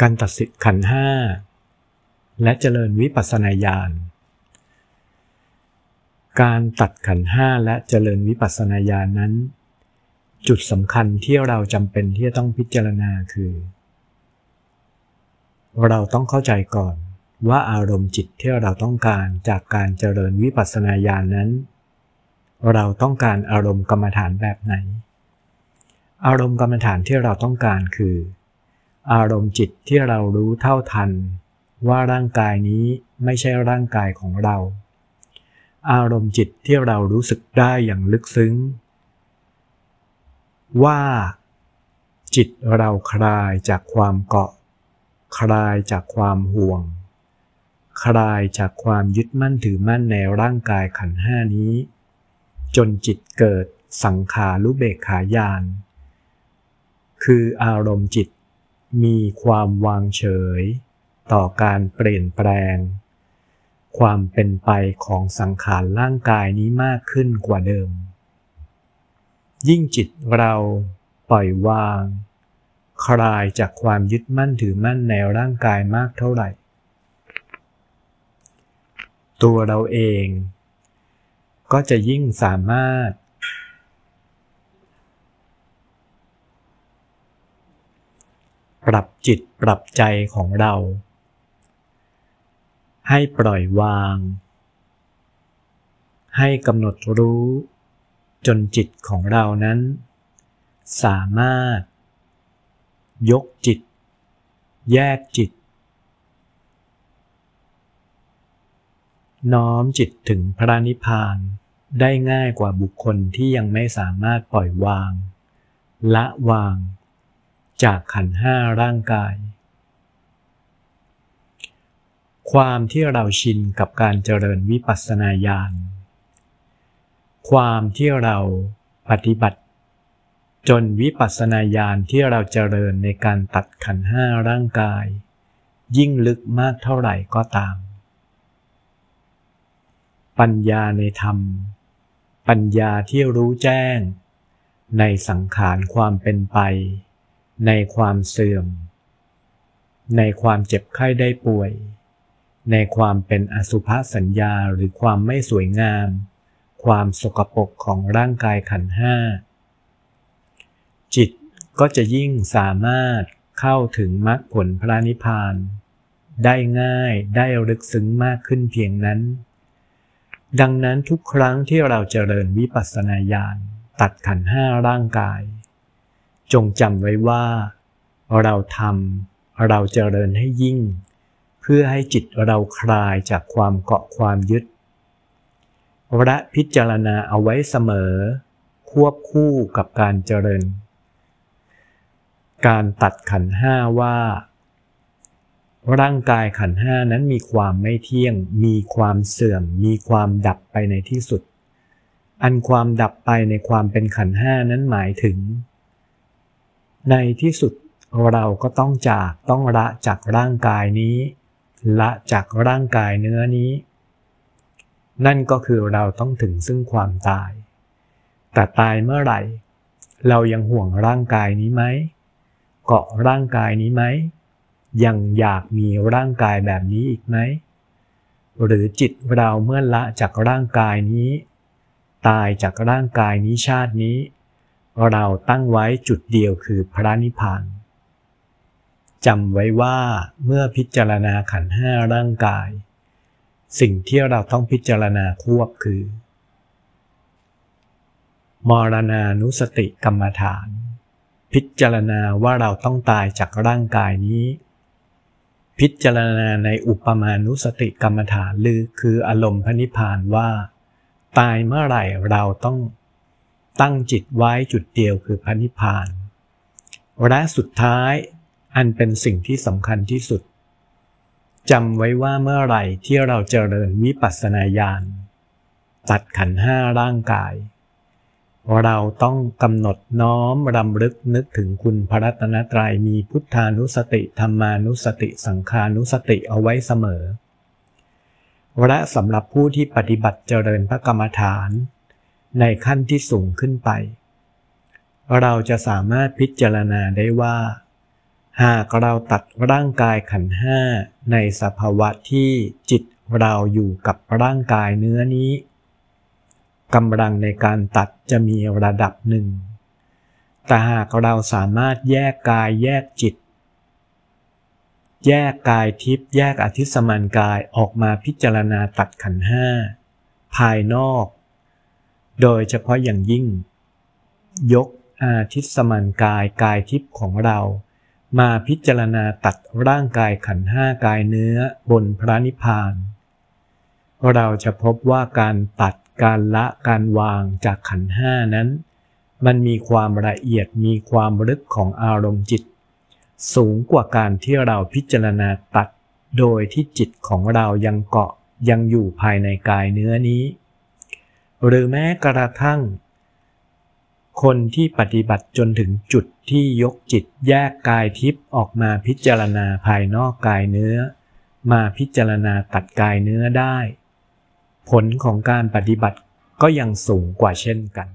การตัดสิทธิ์ขันห้าและเจริญวิปัสสนาญาณ การตัดขันห้าและเจริญวิปัสสนาญาณนั้น จุดสำคัญที่เราจำเป็นที่จะต้องพิจารณาคือ เราต้องเข้าใจก่อนว่าอารมณ์จิตที่เราต้องการจากการเจริญวิปัสสนาญาณนั้น เราต้องการอารมณ์กรรมฐานแบบไหน อารมณ์กรรมฐานที่เราต้องการคือ อารมณ์จิตที่เรารู้เท่าทัน ว่าร่างกายนี้ไม่ใช่ร่างกายของเรา อารมณ์จิตที่เรารู้สึกได้อย่างลึกซึ้ง ว่าจิตเราคลายจากความเกาะ คลายจากความห่วง คลายจากความยึดมั่นถือมั่นในร่างกายขันห้านี้ จนจิตเกิดสังขารุเบกขายานคืออารมณ์จิต มีความวางเฉย ต่อการเปลี่ยนแปลง ความเป็นไปของสังขารร่างกายนี้มากขึ้นกว่าเดิม ยิ่งจิตเราปล่อยวาง คลายจากความยึดมั่นถือมั่นในร่างกายมากเท่าไหร่ ตัวเราเองก็จะยิ่งสามารถ ปรับจิตปรับใจของเรา ให้ปล่อยวาง ให้กำหนดรู้จนจิตของเรานั้น สามารถ ยกจิต แยกจิต น้อมจิตถึงพระนิพพานได้ง่ายกว่าบุคคลที่ยังไม่สามารถปล่อยวาง ละวาง จากขันห้าร่างกาย ความที่เราชินกับการเจริญวิปัสสนาญาณ ความที่เราปฏิบัติ จนวิปัสสนาญาณที่เราเจริญในการตัดขันห้าร่างกาย ยิ่งลึกมากเท่าไหร่ก็ตาม ปัญญาในธรรม ปัญญาที่รู้แจ้ง ในสังขารความเป็นไป ในความเสื่อม ในความเจ็บไข้ได้ป่วย ในความเป็นอสุภสัญญาหรือความไม่สวยงาม ความสกปรกของร่างกายขันห้า จิตก็จะยิ่งสามารถเข้าถึงมรรคผลพระนิพพาน ได้ง่ายได้ลึกซึ้งมากขึ้นเพียงนั้น ดังนั้นทุกครั้งที่เราเจริญวิปัสสนาญาณตัดขันห้าร่างกาย จงจำไว้ว่า เราทำเราเจริญให้ยิ่ง เพื่อให้จิตเราคลายจากความเกาะความยึดและพิจารณาเอาไว้เสมอ ควบคู่กับการเจริญ การตัดขันห้าว่า ร่างกายขันห้านั้นมีความไม่เที่ยง มีความเสื่อม มีความดับไปในที่สุด อันความดับไปในความเป็นขันห้านั้นหมายถึง ในที่สุดเราก็ต้องจากต้องละจากร่างกายนี้ ละจากร่างกายเนื้อนี้ นั่นก็คือเราต้องถึงซึ่งความตาย แต่ตายเมื่อไหร่ เรายังห่วงร่างกายนี้ไหมเกาะร่างกายนี้ไหมยังอยากมีร่างกายแบบนี้อีกไหมหรือจิตเราเมื่อละจากร่างกายนี้ ตายจากร่างกายนี้ชาตินี้ เราตั้งไว้จุดเดียวคือพระนิพพานจำไว้ว่าเมื่อพิจารณาขันห้าร่างกาย สิ่งที่เราต้องพิจารณาควบคือ มรณานุสติกรรมฐาน พิจารณาว่าเราต้องตายจากร่างกายนี้ พิจารณาในอุปมานุสติกรรมฐานหรือคืออารมณ์พระนิพพานว่า ตายเมื่อไหร่เราต้อง ตั้งจิตไว้จุดเดียวคือพระนิพพาน และสุดท้ายอันเป็นสิ่งที่สำคัญที่สุดจำไว้ว่าเมื่อไหร่ที่เราเจริญวิปัสสนาญาณตัดขันห้าร่างกาย เราต้องกำหนดน้อมรำลึกนึกถึงคุณพระรัตนตรัยมีพุทธานุสติธรรมานุสติสังขานุสติเอาไว้เสมอ และสำหรับผู้ที่ปฏิบัติเจริญพระกรรมฐาน ในขั้นที่สูงขึ้นไป เราจะสามารถพิจารณาได้ว่า หากเราตัดร่างกายขันห้าในสภาวะที่จิตเราอยู่กับร่างกายเนื้อนี้กำลังในการตัดจะมีระดับหนึ่ง แต่หากเราสามารถแยกกายแยกจิต แยกกายทิพย์แยกอธิสมันกายออกมาพิจารณาตัดขันห้าภายนอก โดยเฉพาะอย่างยิ่ง ยกอาทิสมันกายกายทิพย์ของเรา มาพิจารณาตัดร่างกายขันห้ากายเนื้อบนพระนิพพาน เราจะพบว่าการตัดการละการวางจากขันห้านั้น มันมีความละเอียดมีความลึกของอารมณ์จิต สูงกว่าการที่เราพิจารณาตัด โดยที่จิตของเรายังเกาะยังอยู่ภายในกายเนื้อนี้ หรือแม้กระทั่ง คนที่ปฏิบัติจนถึงจุดที่ยกจิตแยกกายทิพย์ออกมาพิจารณาภายนอกกายเนื้อ มาพิจารณาตัดกายเนื้อได้ ผลของการปฏิบัติก็ยังสูงกว่าเช่นกัน